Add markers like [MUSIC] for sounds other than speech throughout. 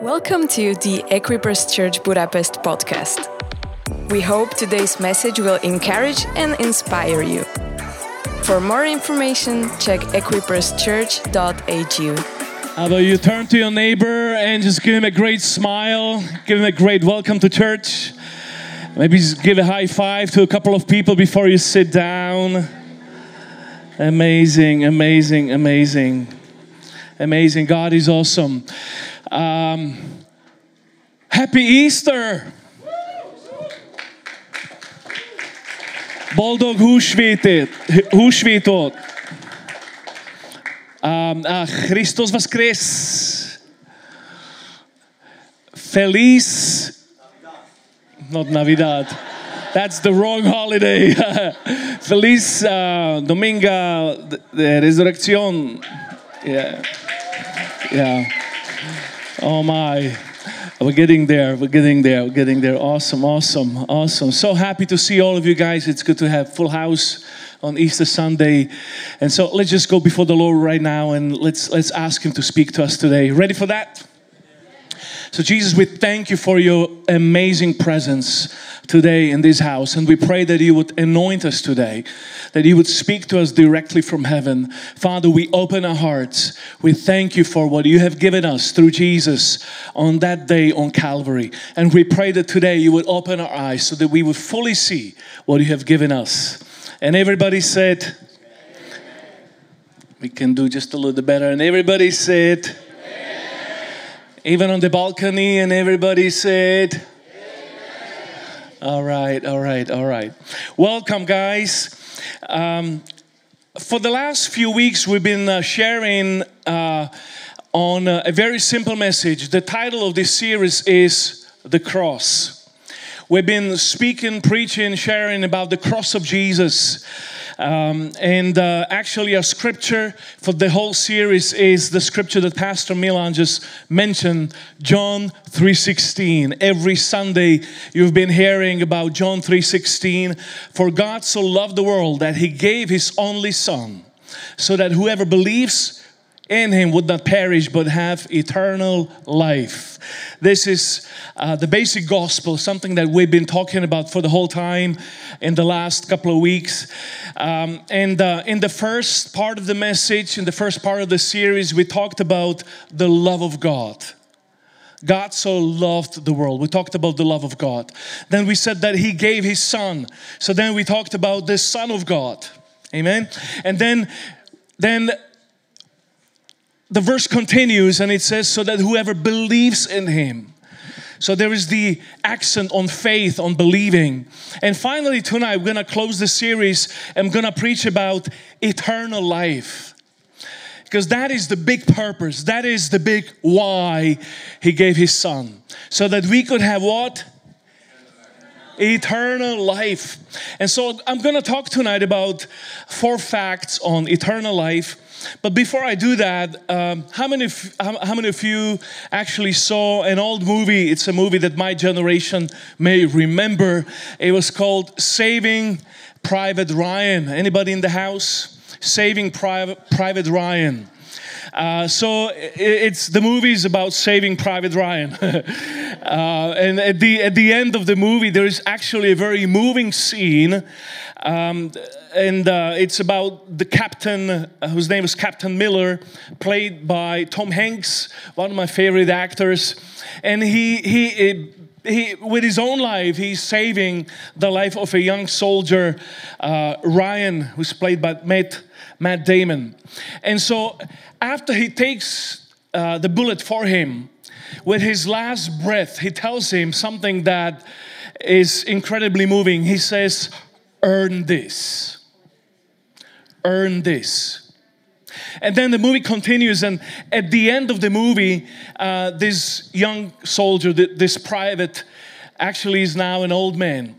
Welcome to the Equippers Church Budapest podcast. We hope today's message will encourage and inspire you. For more information, check equipperschurch.hu. How about you turn to your neighbor and just give him a great smile, give him a great welcome to church. Maybe just give a high five to a couple of people before you sit down. Amazing, amazing, amazing, amazing. God is awesome. Um, happy Easter! Boldog húsvétet, húsvétot! Um, ah, Christos Voskres! Feliz, not Navidad. That's the wrong holiday. [LAUGHS] Feliz uh, Domingo de Resurrección. Yeah. Yeah. Oh my. We're getting there. We're getting there. We're getting there. Awesome, awesome, awesome. So happy to see all of you guys. It's good to have full house on Easter Sunday. And so let's just go before the Lord right now and let's let's ask him to speak to us today. Ready for that? So Jesus, we thank you for your amazing presence today in this house and we pray that you would anoint us today that you would speak to us directly from heaven. Father, we open our hearts. We thank you for what you have given us through Jesus on that day on Calvary. And we pray that today you would open our eyes so that we would fully see what you have given us. And everybody said, we can do just a little better. And everybody said, even on the balcony, and everybody said, all right, all right, all right. Welcome, guys. Um, for the last few weeks, we've been uh, sharing uh, on uh, a very simple message. The title of this series is The Cross. We've been speaking, preaching, sharing about the cross of Jesus. Um, and uh, actually, our scripture for the whole series is the scripture that Pastor Milan just mentioned, John 3:16. Every Sunday, you've been hearing about John 3:16. For God so loved the world that He gave His only Son, so that whoever believes in him would not perish but have eternal life. This is uh, the basic gospel, something that we've been talking about for the whole time in the last couple of weeks. Um, and uh, in the first part of the message, in the first part of the series, we talked about the love of God. God so loved the world. We talked about the love of God. Then we said that He gave His Son. So then we talked about the Son of God. Amen. And then, then the verse continues and it says, so that whoever believes in him. So there is the accent on faith, on believing. And finally, tonight, we're gonna close the series. I'm gonna preach about eternal life. Because that is the big purpose, that is the big why he gave his son. So that we could have what? eternal life. And so I'm going to talk tonight about four facts on eternal life. But before I do that, um, how, many of, how, how, many of you actually saw an old movie? It's a movie that my generation may remember. It was called Saving Private Ryan. Anybody in the house? Saving Private, Private Ryan. Uh, so it's the movie is about saving Private Ryan, [LAUGHS] uh, and at the at the end of the movie there is actually a very moving scene, um, and uh, it's about the captain uh, whose name is Captain Miller, played by Tom Hanks, one of my favorite actors, and he he. he, with his own life, he's saving the life of a young soldier, uh, Ryan, who's played by Matt, Matt Damon. And so after he takes uh, the bullet for him, with his last breath, he tells him something that is incredibly moving. He says, Earn this. Earn this. And then the movie continues, and at the end of the movie, uh, this young soldier, this private, actually is now an old man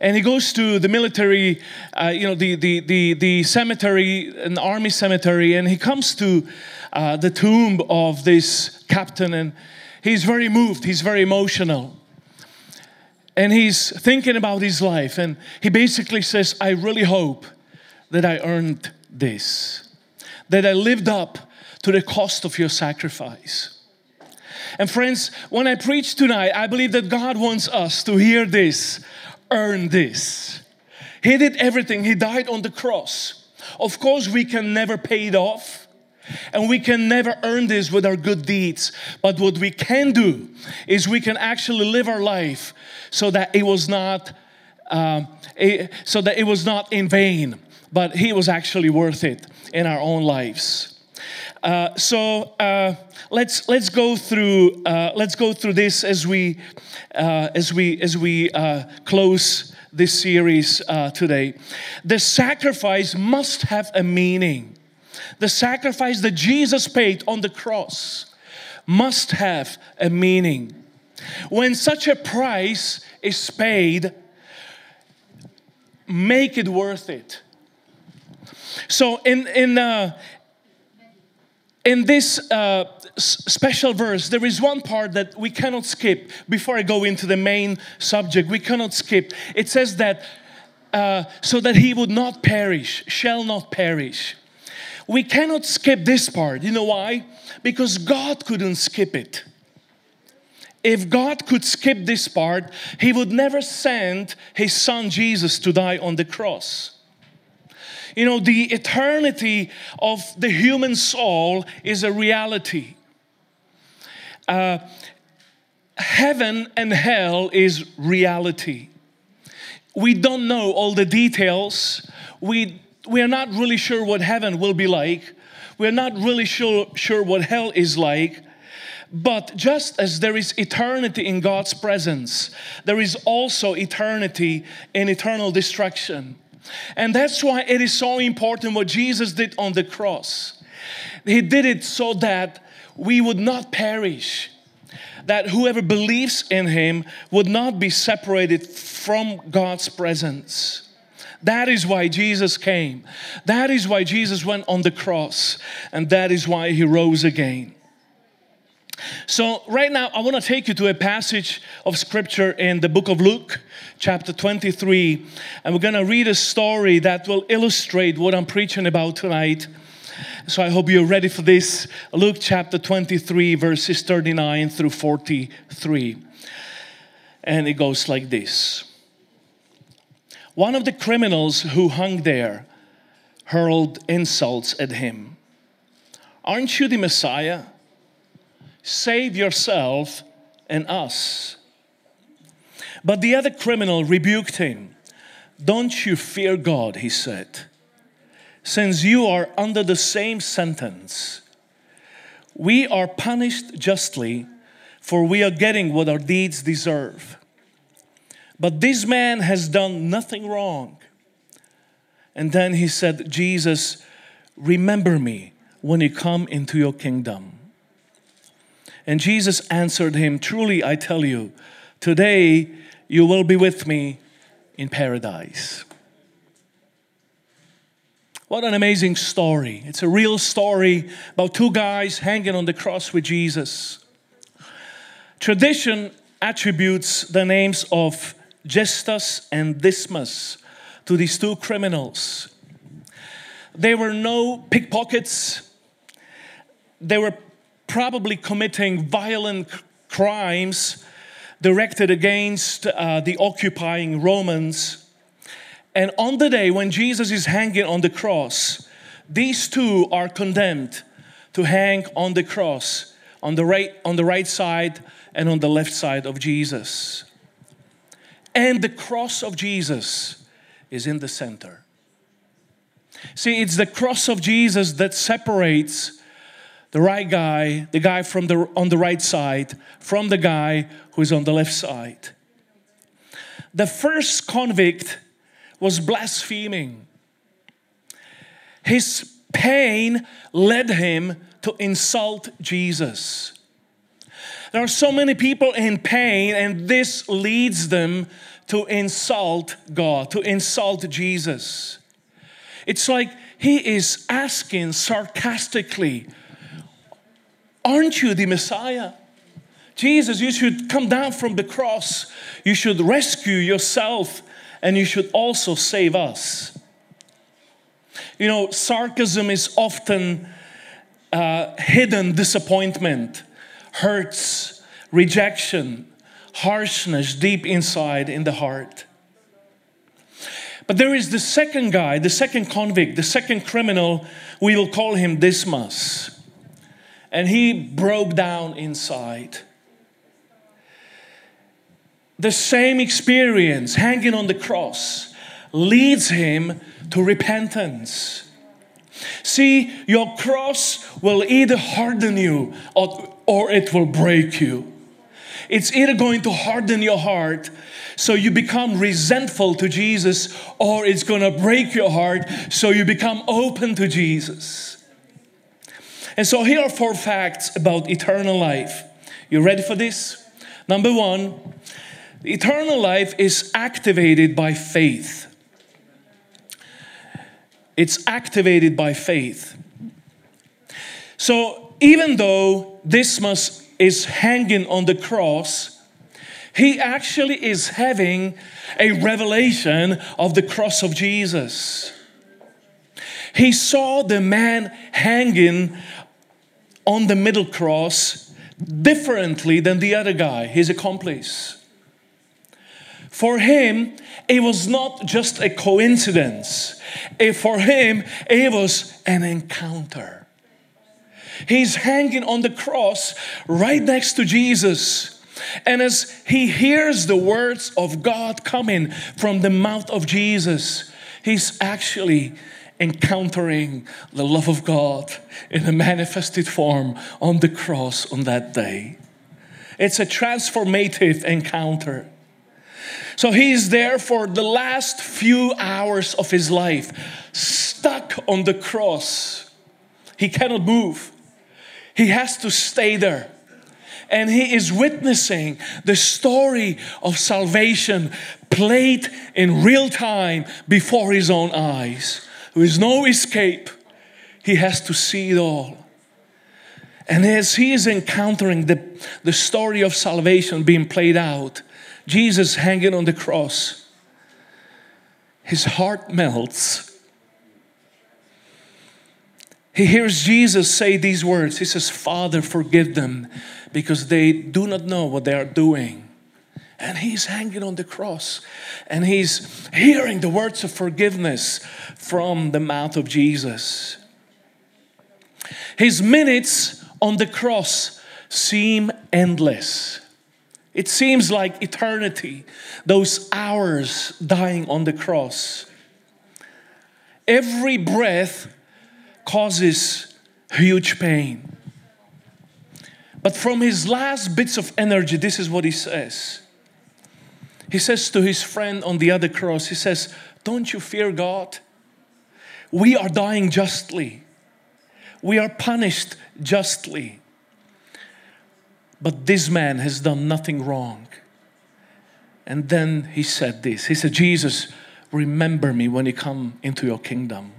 and he goes to the military, uh, you know, the, the, the, the cemetery, an army cemetery, and he comes to uh, the tomb of this captain, and he's very moved, he's very emotional. And he's thinking about his life, and he basically says, I really hope that I earned this, that I lived up to the cost of your sacrifice. And friends, when I preach tonight, I believe that God wants us to hear this, earn this. He did everything, He died on the cross. Of course, we can never pay it off. And we can never earn this with our good deeds. But what we can do is we can actually live our life so that it was not, uh, it, so that it was not in vain, but He was actually worth it in our own lives. Uh, so uh, let's let's go through uh, let's go through this as we uh, as we as we uh, close this series uh, today. The sacrifice must have a meaning. The sacrifice that Jesus paid on the cross must have a meaning. When such a price is paid, make it worth it. So in in uh, in this uh, special verse, there is one part that we cannot skip before I go into the main subject. We cannot skip. It says that uh, so that he would not perish, shall not perish. We cannot skip this part. You know why? Because God couldn't skip it. If God could skip this part, He would never send His Son Jesus to die on the cross. You know, the eternity of the human soul is a reality. Uh, heaven and hell is reality. We don't know all the details. We, we are not really sure what heaven will be like. We're not really sure, sure what hell is like. But just as there is eternity in God's presence, there is also eternity in eternal destruction. And that's why it is so important what Jesus did on the cross. He did it so that we would not perish, that whoever believes in Him would not be separated from God's presence. That is why Jesus came. That is why Jesus went on the cross. And that is why He rose again. So, right now, I want to take you to a passage of scripture in the book of Luke, chapter 23. And we're going to read a story that will illustrate what I'm preaching about tonight. So, I hope you're ready for this. Luke chapter 23, verses 39 through 43. And it goes like this One of the criminals who hung there hurled insults at him. Aren't you the Messiah? Save yourself and us. But the other criminal rebuked him. Don't you fear God, he said, since you are under the same sentence. We are punished justly, for we are getting what our deeds deserve. But this man has done nothing wrong. And then he said, Jesus, remember me when you come into your kingdom. And Jesus answered him, Truly I tell you, today you will be with me in paradise. What an amazing story. It's a real story about two guys hanging on the cross with Jesus. Tradition attributes the names of Gestas and Dismas to these two criminals. They were no pickpockets. They were probably committing violent crimes directed against uh, the occupying Romans. And on the day when Jesus is hanging on the cross, these two are condemned to hang on the cross on the right, on the right side and on the left side of Jesus. And the cross of Jesus is in the center. See, it's the cross of Jesus that separates the right guy, the guy from the, on the right side, from the guy who is on the left side. The first convict was blaspheming. His pain led him to insult Jesus. There are so many people in pain, and this leads them to insult God, to insult Jesus. It's like he is asking sarcastically, Aren't you the Messiah? Jesus, you should come down from the cross. You should rescue yourself and you should also save us. You know, sarcasm is often uh, hidden disappointment, hurts, rejection, harshness deep inside in the heart. But there is the second guy, the second convict, the second criminal, we will call him Dismas. And he broke down inside. The same experience, hanging on the cross, leads him to repentance. See, your cross will either harden you or, or it will break you. It's either going to harden your heart so you become resentful to Jesus, or it's going to break your heart so you become open to Jesus. And so here are four facts about eternal life. You ready for this? Number one, eternal life is activated by faith. It's activated by faith. So even though Dismas is hanging on the cross, he actually is having a revelation of the cross of Jesus. He saw the man hanging on the middle cross differently than the other guy, his accomplice. For him, it was not just a coincidence. For him, it was an encounter. He's hanging on the cross right next to Jesus. And as he hears the words of God coming from the mouth of Jesus, he's actually encountering the love of God in a manifested form on the cross on that day. It's a transformative encounter. So he's there for the last few hours of his life, stuck on the cross. He cannot move, he has to stay there and he is witnessing the story of salvation played in real time before his own eyes. There is no escape. He has to see it all. And as he is encountering the, the story of salvation being played out, Jesus hanging on the cross, his heart melts. He hears Jesus say these words. He says, Father, forgive them because they do not know what they are doing. And he's hanging on the cross and he's hearing the words of forgiveness from the mouth of Jesus. His minutes on the cross seem endless. It seems like eternity, those hours dying on the cross. Every breath causes huge pain. But from his last bits of energy, this is what he says. He says to his friend on the other cross, he says, Don't you fear God? We are dying justly, we are punished justly. But this man has done nothing wrong. And then he said this He said, Jesus, remember me when you come into your kingdom.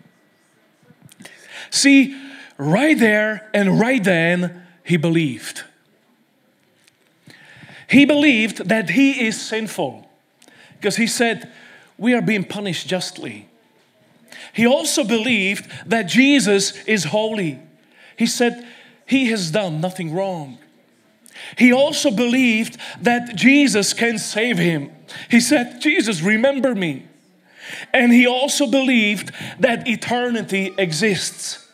See, right there and right then, he believed. He believed that he is sinful because he said, We are being punished justly. He also believed that Jesus is holy. He said, He has done nothing wrong. He also believed that Jesus can save him. He said, Jesus, remember me. And he also believed that eternity exists.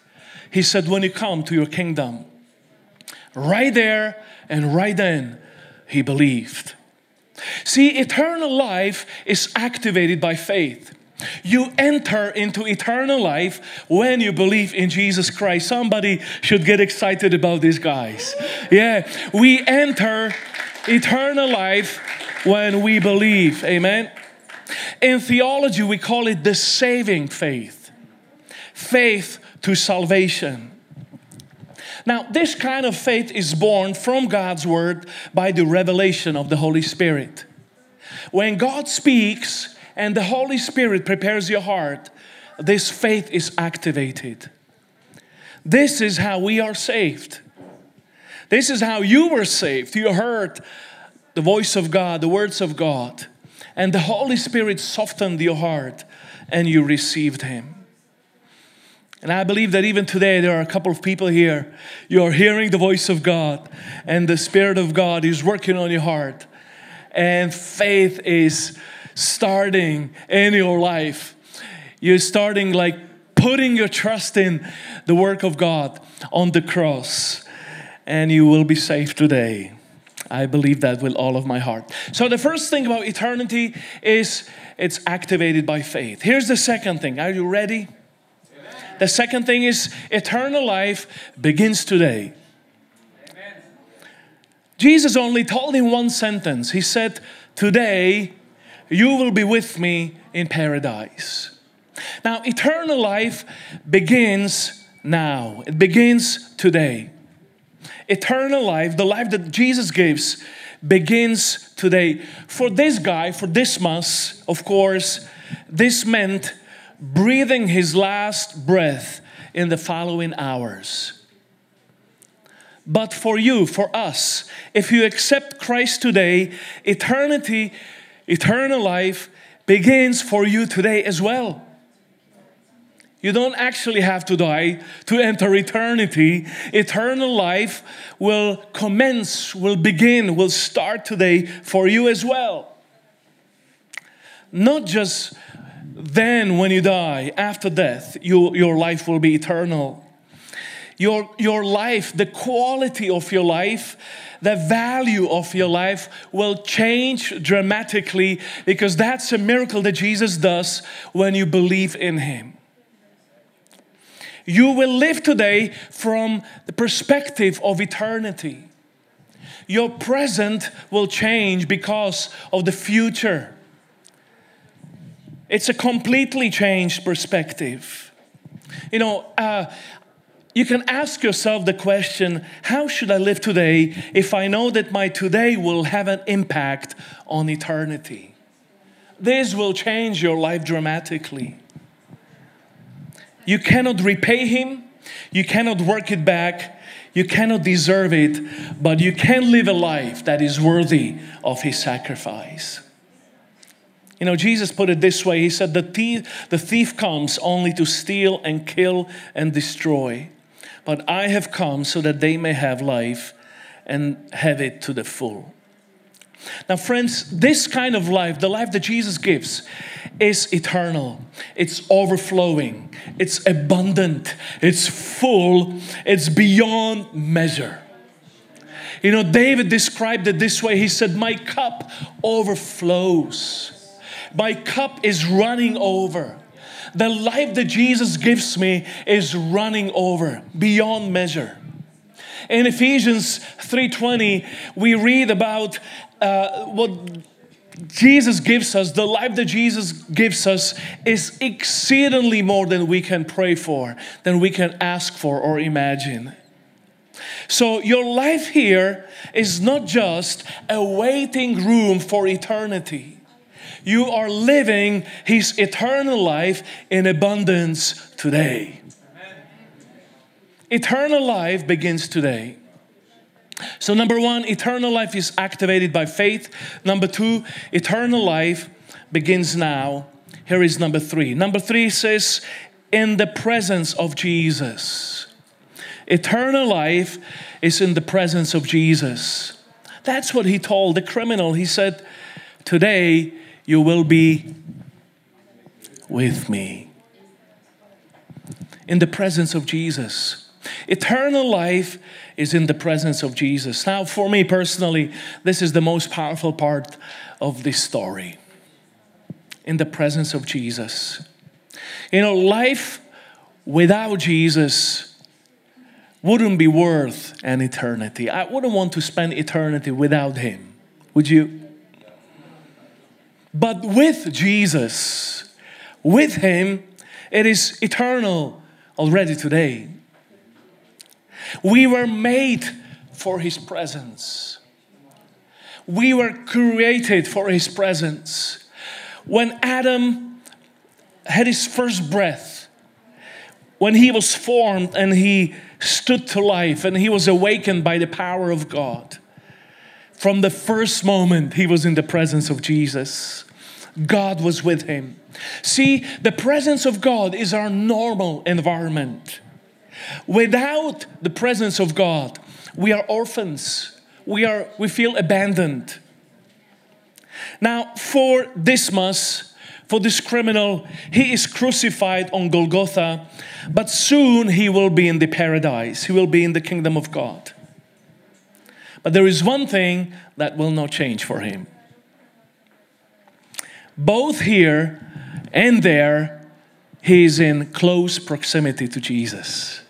He said, When you come to your kingdom, Right there and right then, he believed. See, eternal life is activated by faith. You enter into eternal life when you believe in Jesus Christ. Somebody should get excited about these guys. Yeah, we enter eternal life when we believe. Amen. In theology, we call it the saving faith, faith to salvation. Now, this kind of faith is born from God's word by the revelation of the Holy Spirit. When God speaks and the Holy Spirit prepares your heart, this faith is activated. This is how we are saved. This is how you were saved. You heard the voice of God, the words of God, and the Holy Spirit softened your heart and you received Him. And I believe that even today there are a couple of people here. You're hearing the voice of God, and the Spirit of God is working on your heart. And faith is starting in your life. You're starting like putting your trust in the work of God on the cross, and you will be saved today. I believe that with all of my heart. So, the first thing about eternity is it's activated by faith. Here's the second thing. Are you ready? The second thing is eternal life begins today. Amen. Jesus only told in one sentence. He said, Today you will be with me in paradise. Now, eternal life begins now, it begins today. Eternal life, the life that Jesus gives, begins today. For this guy, for Dismas, of course, this meant breathing his last breath in the following hours. But for you, for us, if you accept Christ today, eternity, eternal life begins for you today as well. You don't actually have to die to enter eternity. Eternal life will commence, will begin, will start today for you as well. Not just then when you die, after death, you, your life will be eternal. Your, your life, the quality of your life, the value of your life will change dramatically because that's a miracle that Jesus does when you believe in Him. You will live today from the perspective of eternity. Your present will change because of the future. It's a completely changed perspective. You know, uh, you can ask yourself the question how should I live today if I know that my today will have an impact on eternity? This will change your life dramatically. You cannot repay Him, you cannot work it back, you cannot deserve it, but you can live a life that is worthy of His sacrifice. You know, Jesus put it this way He said, the thief, the thief comes only to steal and kill and destroy. But I have come so that they may have life and have it to the full. Now, friends, this kind of life, the life that Jesus gives, is eternal. It's overflowing, it's abundant, it's full, it's beyond measure. You know, David described it this way He said, My cup overflows. My cup is running over. The life that Jesus gives me is running over beyond measure. In Ephesians 3:20, we read about uh, what Jesus gives us, the life that Jesus gives us, is exceedingly more than we can pray for, than we can ask for or imagine. So, your life here is not just a waiting room for eternity. You are living His eternal life in abundance today. Eternal life begins today. So, number one, eternal life is activated by faith. Number two, eternal life begins now. Here is number three. Number three says, in the presence of Jesus. Eternal life is in the presence of Jesus. That's what he told the criminal. He said, Today you will be with me in the presence of Jesus. Eternal life is in the presence of Jesus. Now, for me personally, this is the most powerful part of this story in the presence of Jesus. You know, life without Jesus wouldn't be worth an eternity. I wouldn't want to spend eternity without Him. Would you? But with Jesus, with Him, it is eternal already today. We were made for His presence. We were created for His presence. When Adam had his first breath, when he was formed and he stood to life and he was awakened by the power of God, from the first moment he was in the presence of Jesus. God was with him. See, the presence of God is our normal environment. Without the presence of God, we are orphans. We are we feel abandoned. Now, for Dismas, for this criminal, he is crucified on Golgotha, but soon he will be in the paradise. He will be in the kingdom of God. But there is one thing that will not change for him. Both here and there, he is in close proximity to Jesus.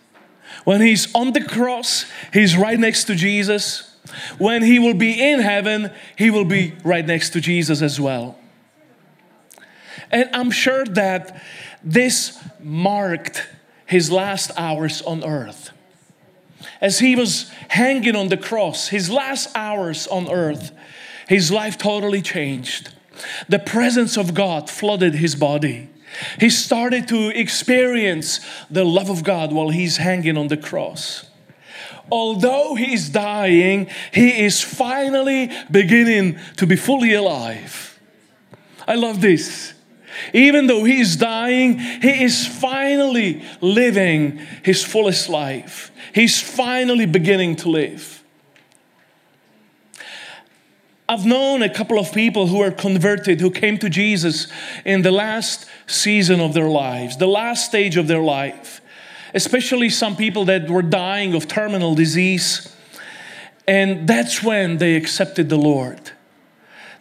When he's on the cross, he's right next to Jesus. When he will be in heaven, he will be right next to Jesus as well. And I'm sure that this marked his last hours on earth. As he was hanging on the cross, his last hours on earth, his life totally changed. The presence of God flooded his body. He started to experience the love of God while he's hanging on the cross. Although he's dying, he is finally beginning to be fully alive. I love this. Even though he is dying, he is finally living his fullest life. He's finally beginning to live. I've known a couple of people who are converted, who came to Jesus in the last season of their lives, the last stage of their life, especially some people that were dying of terminal disease. And that's when they accepted the Lord.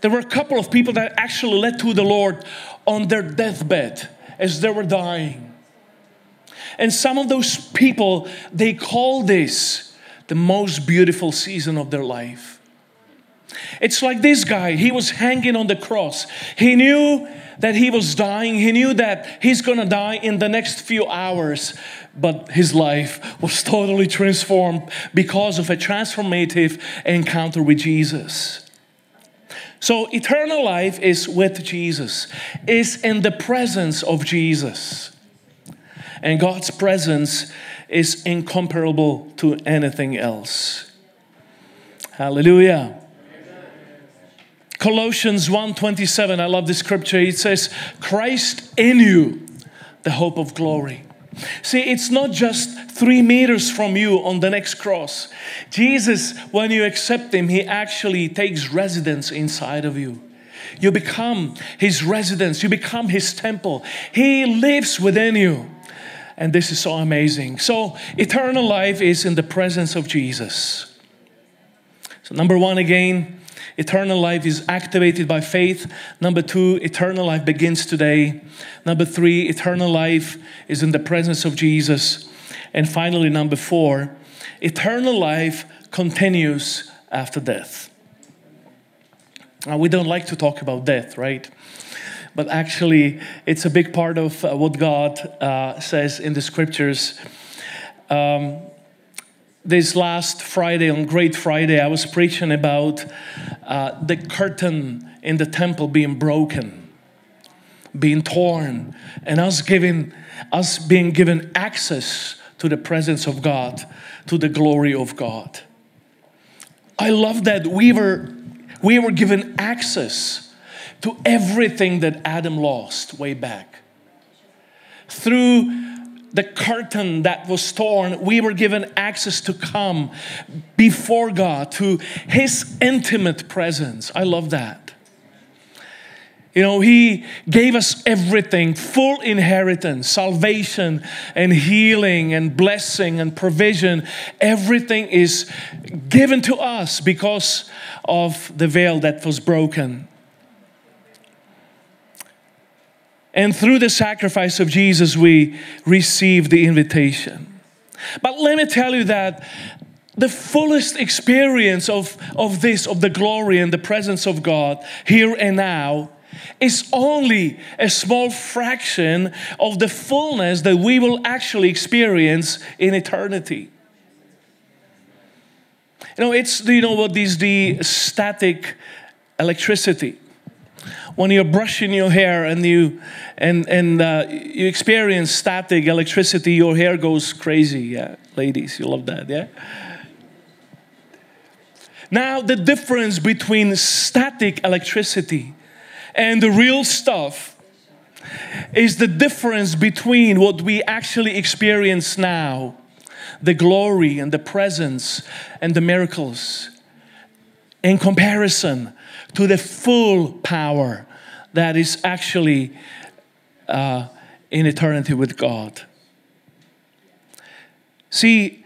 There were a couple of people that actually led to the Lord on their deathbed as they were dying. And some of those people, they call this the most beautiful season of their life. It's like this guy, he was hanging on the cross. He knew that he was dying, he knew that he's gonna die in the next few hours, but his life was totally transformed because of a transformative encounter with Jesus. So, eternal life is with Jesus, is in the presence of Jesus. And God's presence is incomparable to anything else. Hallelujah. Colossians 1:27, I love this scripture. It says, Christ in you, the hope of glory. See, it's not just three meters from you on the next cross. Jesus, when you accept Him, He actually takes residence inside of you. You become His residence, you become His temple. He lives within you. And this is so amazing. So, eternal life is in the presence of Jesus. So, number one, again, Eternal life is activated by faith. Number two, eternal life begins today. Number three, eternal life is in the presence of Jesus. And finally, number four, eternal life continues after death. Now, we don't like to talk about death, right? But actually, it's a big part of uh, what God uh, says in the scriptures. Um, this last Friday, on Great Friday, I was preaching about uh, the curtain in the temple being broken, being torn, and us giving, us being given access to the presence of God, to the glory of God. I love that we were, we were given access to everything that Adam lost way back. Through the curtain that was torn, we were given access to come before God, to His intimate presence. I love that. You know, He gave us everything full inheritance, salvation, and healing, and blessing, and provision. Everything is given to us because of the veil that was broken. And through the sacrifice of Jesus, we receive the invitation. But let me tell you that the fullest experience of, of this, of the glory and the presence of God here and now, is only a small fraction of the fullness that we will actually experience in eternity. You know, it's, you know what is the static electricity? When you're brushing your hair and you and and uh, you experience static electricity, your hair goes crazy. Yeah, ladies, you love that. Yeah. Now the difference between static electricity and the real stuff is the difference between what we actually experience now the glory and the presence and the miracles in comparison to the full power that is actually uh, in eternity with God. See,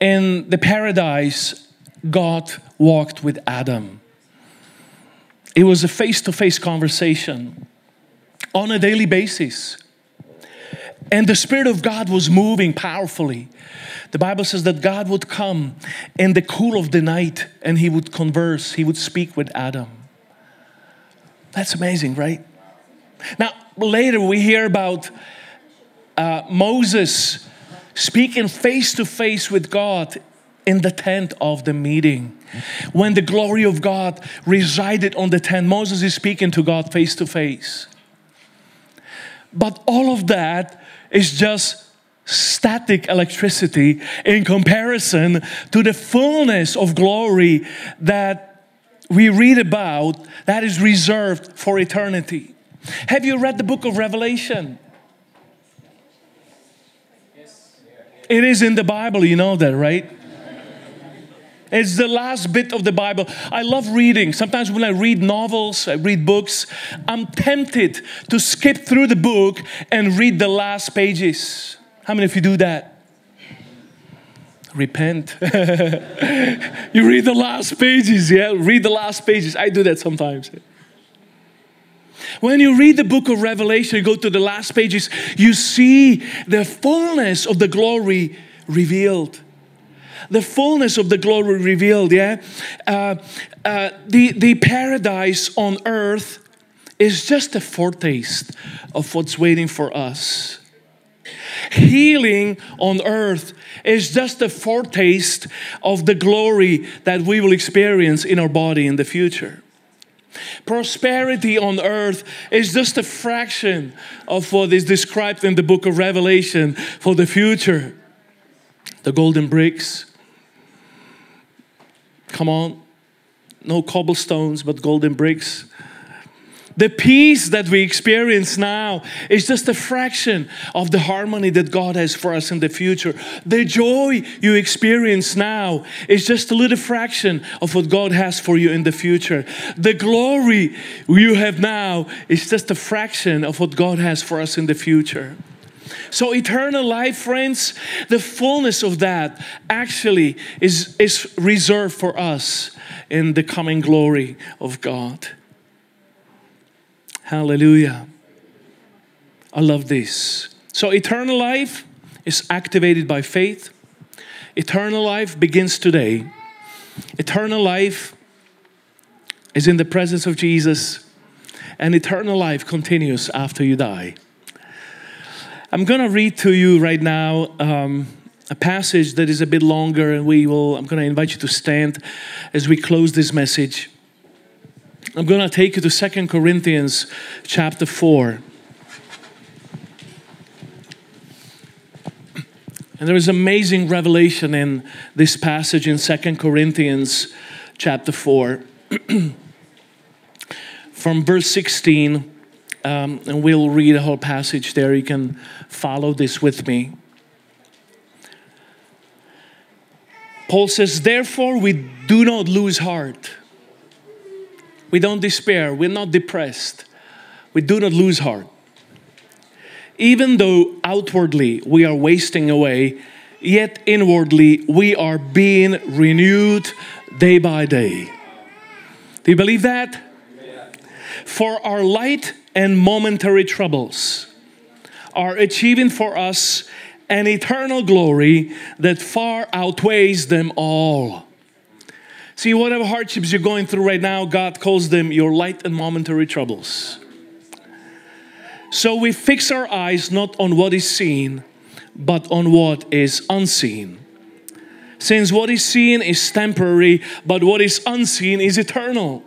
in the paradise, God walked with Adam. It was a face to face conversation on a daily basis. And the Spirit of God was moving powerfully. The Bible says that God would come in the cool of the night and he would converse, he would speak with Adam. That's amazing, right? Now, later we hear about uh, Moses speaking face to face with God in the tent of the meeting. When the glory of God resided on the tent, Moses is speaking to God face to face. But all of that is just static electricity in comparison to the fullness of glory that we read about that is reserved for eternity. Have you read the book of Revelation? It is in the Bible, you know that, right? It's the last bit of the Bible. I love reading. Sometimes when I read novels, I read books, I'm tempted to skip through the book and read the last pages. How many of you do that? Repent. [LAUGHS] you read the last pages, yeah? Read the last pages. I do that sometimes. When you read the book of Revelation, you go to the last pages, you see the fullness of the glory revealed the fullness of the glory revealed, yeah? Uh, uh, the, the paradise on earth is just a foretaste of what's waiting for us. Healing on earth is just a foretaste of the glory that we will experience in our body in the future. Prosperity on earth is just a fraction of what is described in the book of Revelation for the future. The golden bricks, Come on. No cobblestones, but golden bricks. The peace that we experience now is just a fraction of the harmony that God has for us in the future. The joy you experience now is just a little fraction of what God has for you in the future. The glory you have now is just a fraction of what God has for us in the future. So, eternal life, friends, the fullness of that actually is, is reserved for us in the coming glory of God. Hallelujah. I love this. So, eternal life is activated by faith. Eternal life begins today. Eternal life is in the presence of Jesus, and eternal life continues after you die. I'm going to read to you right now um, a passage that is a bit longer, and we will. I'm going to invite you to stand as we close this message. I'm going to take you to Second Corinthians chapter 4. And there is amazing revelation in this passage in Second Corinthians chapter 4. [CLEARS THROAT] From verse 16 um, and we'll read a whole passage there. You can follow this with me. Paul says, Therefore, we do not lose heart. We don't despair. We're not depressed. We do not lose heart. Even though outwardly we are wasting away, yet inwardly we are being renewed day by day. Do you believe that? For our light and momentary troubles are achieving for us an eternal glory that far outweighs them all. See, whatever hardships you're going through right now, God calls them your light and momentary troubles. So we fix our eyes not on what is seen, but on what is unseen. Since what is seen is temporary, but what is unseen is eternal.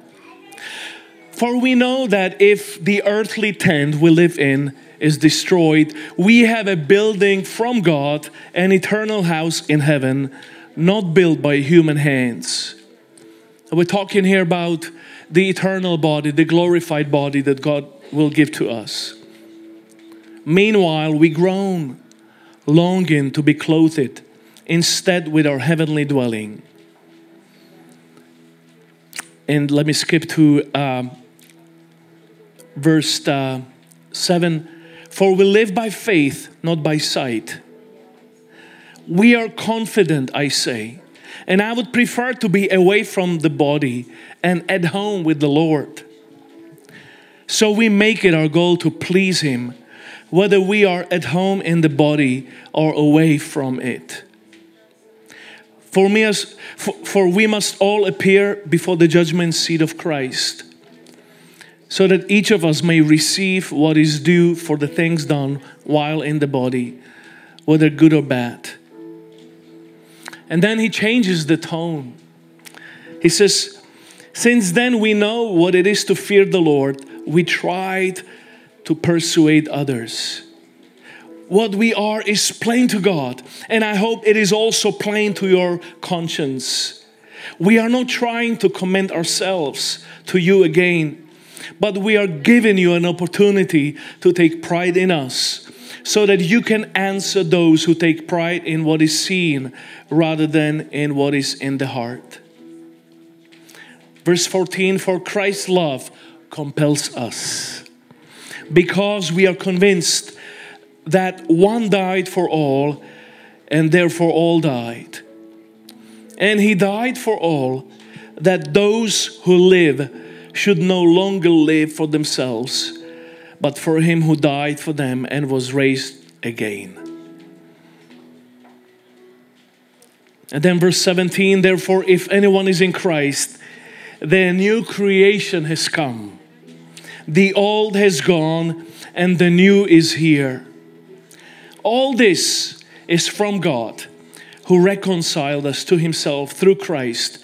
For we know that if the earthly tent we live in is destroyed, we have a building from God, an eternal house in heaven, not built by human hands. We're talking here about the eternal body, the glorified body that God will give to us. Meanwhile, we groan, longing to be clothed instead with our heavenly dwelling. And let me skip to um, verse uh, 7 For we live by faith, not by sight. We are confident, I say, and I would prefer to be away from the body and at home with the Lord. So we make it our goal to please Him, whether we are at home in the body or away from it. For, me as, for, for we must all appear before the judgment seat of Christ, so that each of us may receive what is due for the things done while in the body, whether good or bad. And then he changes the tone. He says, Since then we know what it is to fear the Lord, we tried to persuade others. What we are is plain to God, and I hope it is also plain to your conscience. We are not trying to commend ourselves to you again, but we are giving you an opportunity to take pride in us so that you can answer those who take pride in what is seen rather than in what is in the heart. Verse 14 For Christ's love compels us because we are convinced that one died for all and therefore all died. And he died for all that those who live should no longer live for themselves but for him who died for them and was raised again. And then verse 17, therefore, if anyone is in Christ, the new creation has come. The old has gone and the new is here. All this is from God who reconciled us to himself through Christ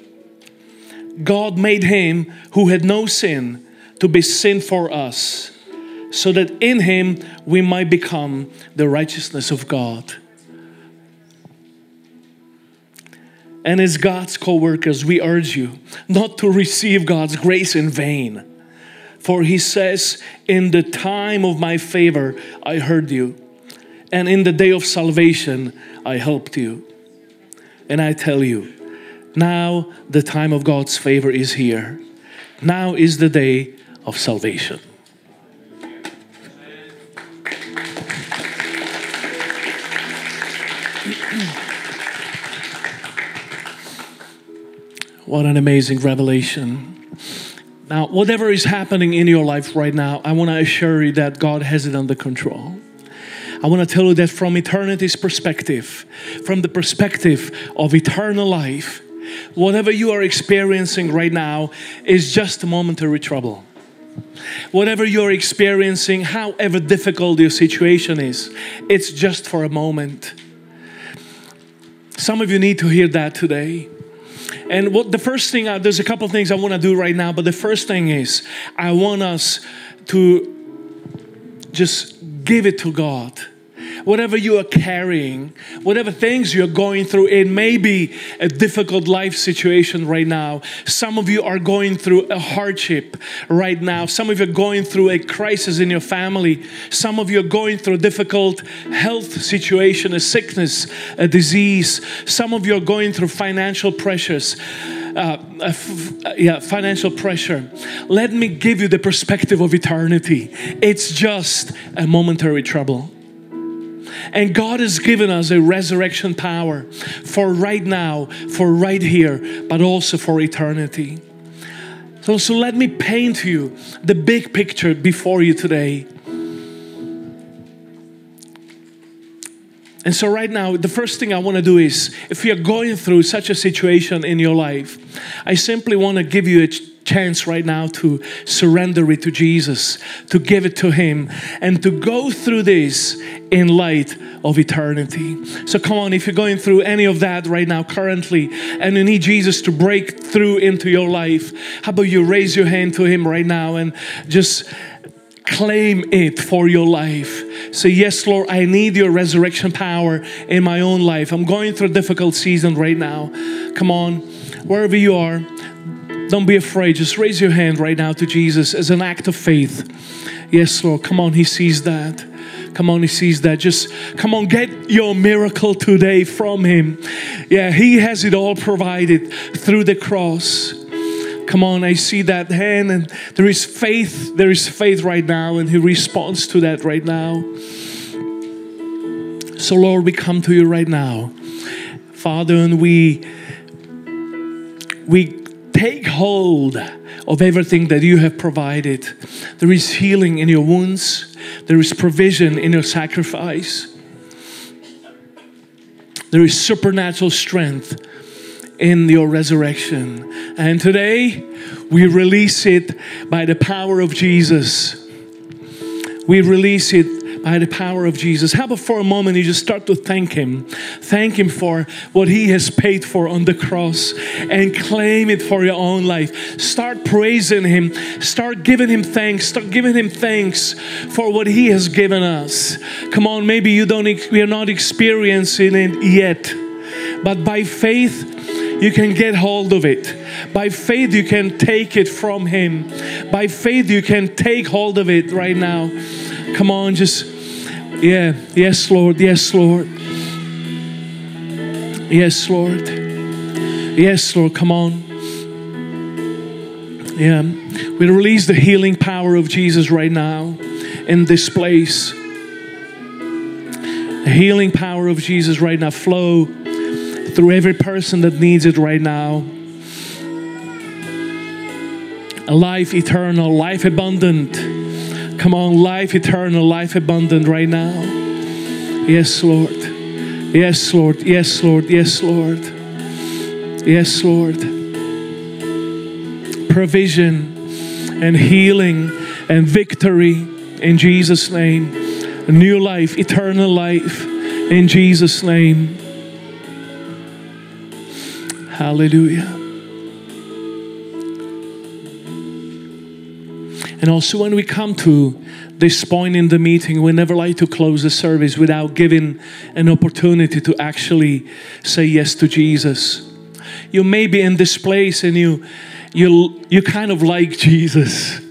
God made Him who had no sin to be sin for us, so that in him we might become the righteousness of God. And as God's co workers, we urge you not to receive God's grace in vain. For he says, In the time of my favor, I heard you, and in the day of salvation, I helped you. And I tell you, now the time of God's favor is here. Now is the day of salvation. What an amazing revelation. Now, whatever is happening in your life right now, I want to assure you that God has it under control. I want to tell you that from eternity's perspective, from the perspective of eternal life, whatever you are experiencing right now is just a momentary trouble. Whatever you're experiencing, however difficult your situation is, it's just for a moment. Some of you need to hear that today. And what the first thing, uh, there's a couple things I want to do right now, but the first thing is I want us to just give it to God whatever you are carrying, whatever things you're going through, it may be a difficult life situation right now. Some of you are going through a hardship right now. Some of you are going through a crisis in your family. Some of you are going through a difficult health situation, a sickness, a disease. Some of you are going through financial pressures. Uh, yeah, financial pressure. Let me give you the perspective of eternity. It's just a momentary trouble. And God has given us a resurrection power for right now, for right here, but also for eternity. So, so let me paint you the big picture before you today. And so, right now, the first thing I want to do is if you're going through such a situation in your life, I simply want to give you a chance right now to surrender it to Jesus, to give it to Him, and to go through this in light of eternity. So, come on, if you're going through any of that right now, currently, and you need Jesus to break through into your life, how about you raise your hand to Him right now and just claim it for your life. Say, Yes, Lord, I need your resurrection power in my own life. I'm going through a difficult season right now. Come on, wherever you are, don't be afraid. Just raise your hand right now to Jesus as an act of faith. Yes, Lord, come on, He sees that. Come on, He sees that. Just come on, get your miracle today from Him. Yeah, He has it all provided through the cross. Come on, I see that hand, and there is faith. There is faith right now, and He responds to that right now. So, Lord, we come to you right now, Father, and we we take hold of everything that you have provided. There is healing in your wounds. There is provision in your sacrifice. There is supernatural strength in your resurrection. And today, we release it by the power of Jesus. We release it by the power of Jesus. How about for a moment you just start to thank Him? Thank Him for what He has paid for on the cross and claim it for your own life. Start praising Him. Start giving Him thanks. Start giving Him thanks for what He has given us. Come on, maybe you don't, we are not experiencing it yet, but by faith, you can get hold of it. By faith, you can take it from Him. By faith, you can take hold of it right now. Come on, just, yeah, yes, Lord, yes, Lord. Yes, Lord. Yes, Lord, come on. Yeah, we release the healing power of Jesus right now in this place. The healing power of Jesus right now flow through every person that needs it right now. A life eternal, life abundant. Come on, life eternal, life abundant right now. Yes, Lord. Yes, Lord. Yes, Lord. Yes, Lord. Yes, Lord. Provision and healing and victory in Jesus' name. A new life, eternal life in Jesus' name. Hallelujah. And also, when we come to this point in the meeting, we never like to close the service without giving an opportunity to actually say yes to Jesus. You may be in this place and you, you, you kind of like Jesus.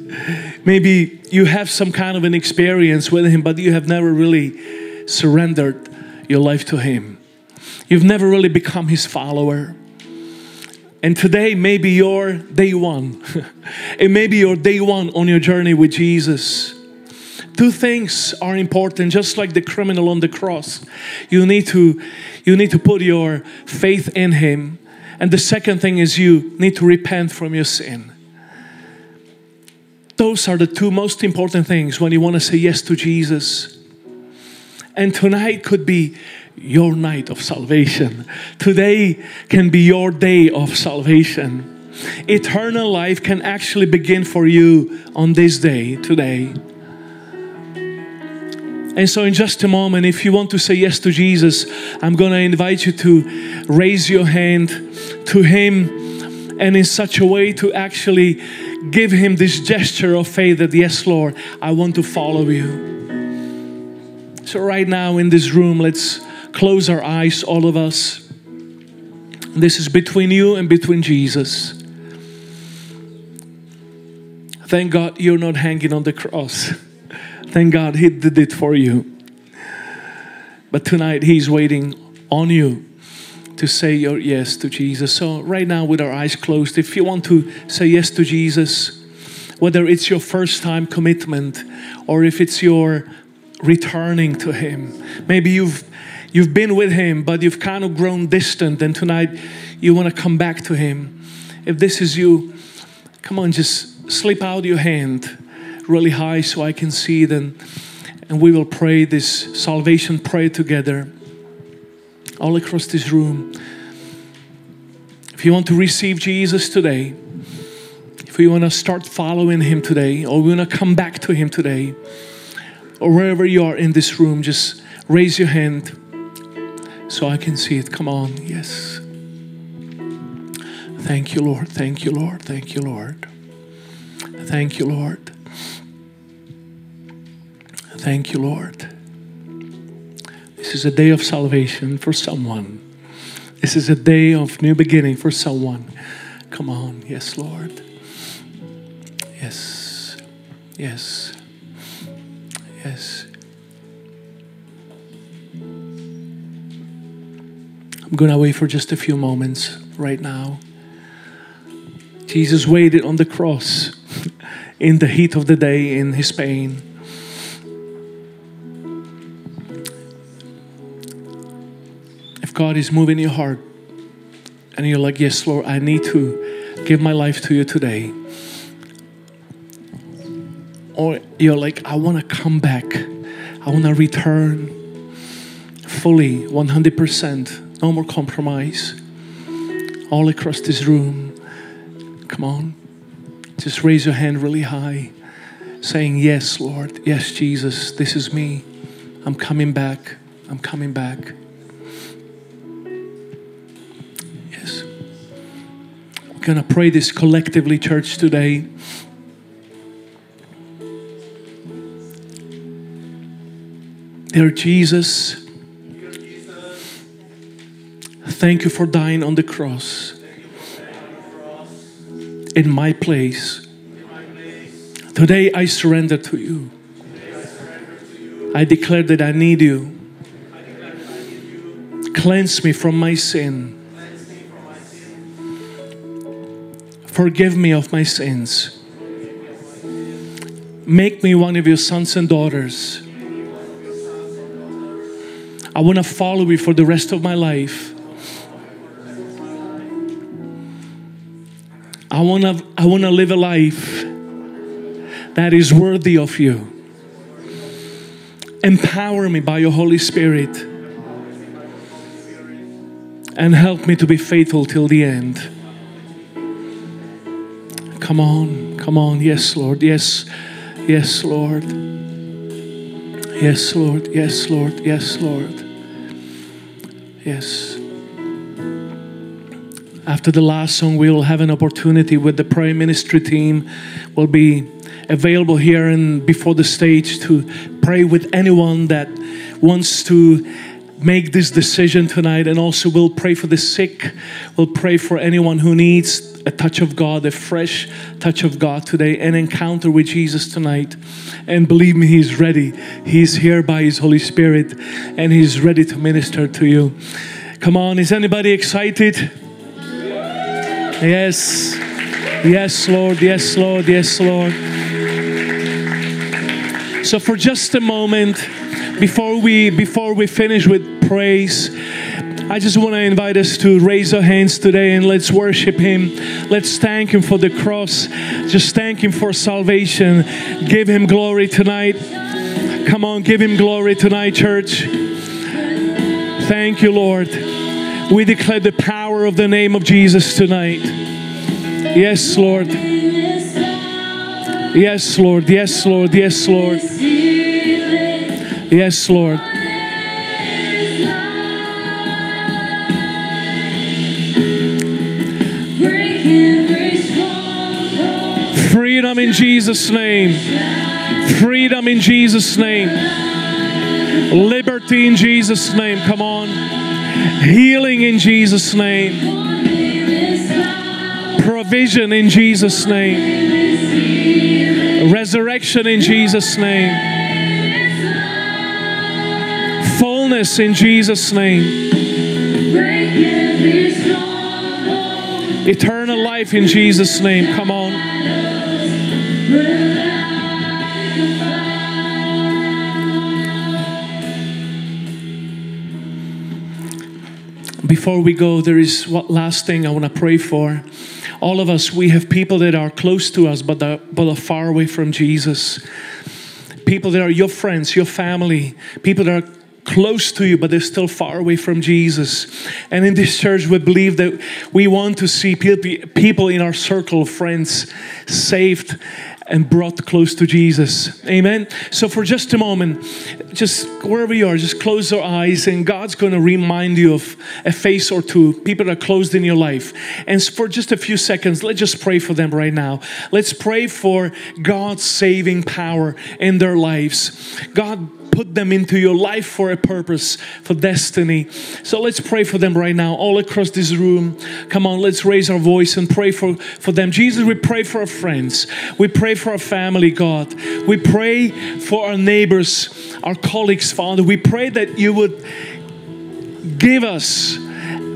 Maybe you have some kind of an experience with Him, but you have never really surrendered your life to Him. You've never really become His follower. And today may be your day one. [LAUGHS] it may be your day one on your journey with Jesus. Two things are important, just like the criminal on the cross. You need to, you need to put your faith in Him. And the second thing is you need to repent from your sin. Those are the two most important things when you want to say yes to Jesus. And tonight could be your night of salvation. Today can be your day of salvation. Eternal life can actually begin for you on this day, today. And so, in just a moment, if you want to say yes to Jesus, I'm going to invite you to raise your hand to Him and in such a way to actually give Him this gesture of faith that, yes, Lord, I want to follow you. So, right now in this room, let's close our eyes, all of us. This is between you and between Jesus. Thank God you're not hanging on the cross. [LAUGHS] Thank God He did it for you. But tonight He's waiting on you to say your yes to Jesus. So, right now, with our eyes closed, if you want to say yes to Jesus, whether it's your first time commitment or if it's your returning to Him, maybe you've You've been with Him, but you've kind of grown distant, and tonight you want to come back to Him. If this is you, come on, just slip out your hand really high so I can see it, and, and we will pray this salvation prayer together all across this room. If you want to receive Jesus today, if you want to start following Him today, or we want to come back to Him today, or wherever you are in this room, just raise your hand so I can see it. Come on, yes. Thank you, Lord. Thank you, Lord. Thank you, Lord. Thank you, Lord. Thank you, Lord. This is a day of salvation for someone. This is a day of new beginning for someone. Come on. Yes, Lord. Yes. Yes. Yes. I'm going to wait for just a few moments right now. Jesus waited on the cross [LAUGHS] in the heat of the day in his pain. If God is moving your heart and you're like, Yes, Lord, I need to give my life to you today. Or you're like, I want to come back, I want to return fully, 100%, no more compromise, all across this room. Come on. Just raise your hand really high, saying, Yes, Lord. Yes, Jesus. This is me. I'm coming back. I'm coming back. Yes. We're going to pray this collectively, church, today. Dear Jesus, thank you for dying on the cross in my place. Today I surrender to you. I declare that I need you. Cleanse me from my sin. Forgive me of my sins. Make me one of your sons and daughters. I want to follow you for the rest of my life. I want to I want to live a life that is worthy of you. Empower me by your Holy Spirit and help me to be faithful till the end. Come on, come on. Yes, Lord. Yes, yes, Lord. Yes, Lord. Yes, Lord. Yes, Lord. Yes. After the last song, we will have an opportunity with the prayer ministry team. We'll be available here and before the stage to pray with anyone that wants to make this decision tonight. And also, we'll pray for the sick. We'll pray for anyone who needs a touch of God, a fresh touch of God today, an encounter with Jesus tonight. And believe me, He's ready. He's here by His Holy Spirit and He's ready to minister to you. Come on, is anybody excited? Yes. Yes, Lord. Yes, Lord. Yes, Lord. So for just a moment before we before we finish with praise, I just want to invite us to raise our hands today and let's worship Him. Let's thank Him for the cross. Just thank Him for salvation. Give Him glory tonight. Come on, give Him glory tonight, church. Thank you, Lord. We declare the power of the name of Jesus tonight. Yes, Lord. Yes, Lord. Yes, Lord. Yes, Lord. Yes, Lord. Freedom in Jesus' name. Freedom in Jesus' name. Liberty in Jesus' name. Come on. Healing in Jesus' name. Provision in Jesus' name. Resurrection in Jesus' name. Fullness in Jesus' name. Eternal life in Jesus' name. Come on. Before we go, there is one last thing I want to pray for. All of us, we have people that are close to us, but are, but are far away from Jesus. People that are your friends, your family, people that are close to you, but they're still far away from Jesus. And in this church, we believe that we want to see people in our circle of friends saved and brought close to Jesus. Amen. So, for just a moment, just wherever you are, just close your eyes, and God's going to remind you of a face or two, people that are closed in your life. And for just a few seconds, let's just pray for them right now. Let's pray for God's saving power in their lives. God, put them into your life for a purpose, for destiny. So let's pray for them right now, all across this room. Come on, let's raise our voice and pray for, for them. Jesus, we pray for our friends. We pray for our family, God. We pray for our neighbors, our colleagues, Father. We pray that you would give us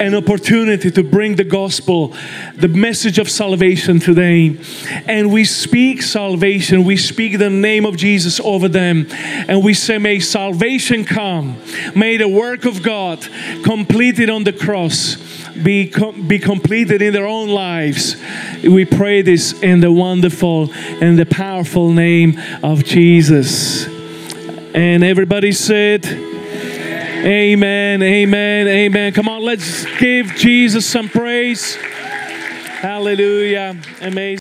an opportunity to bring the gospel, the message of salvation today. And we speak salvation, we speak the name of Jesus over them, and we say, May salvation come, may the work of God completed on the cross be, com- be completed in their own lives. We pray this in the wonderful and the powerful name of Jesus. And everybody said, Amen, amen, amen. Come on, let's give Jesus some praise. Hallelujah. Amazing.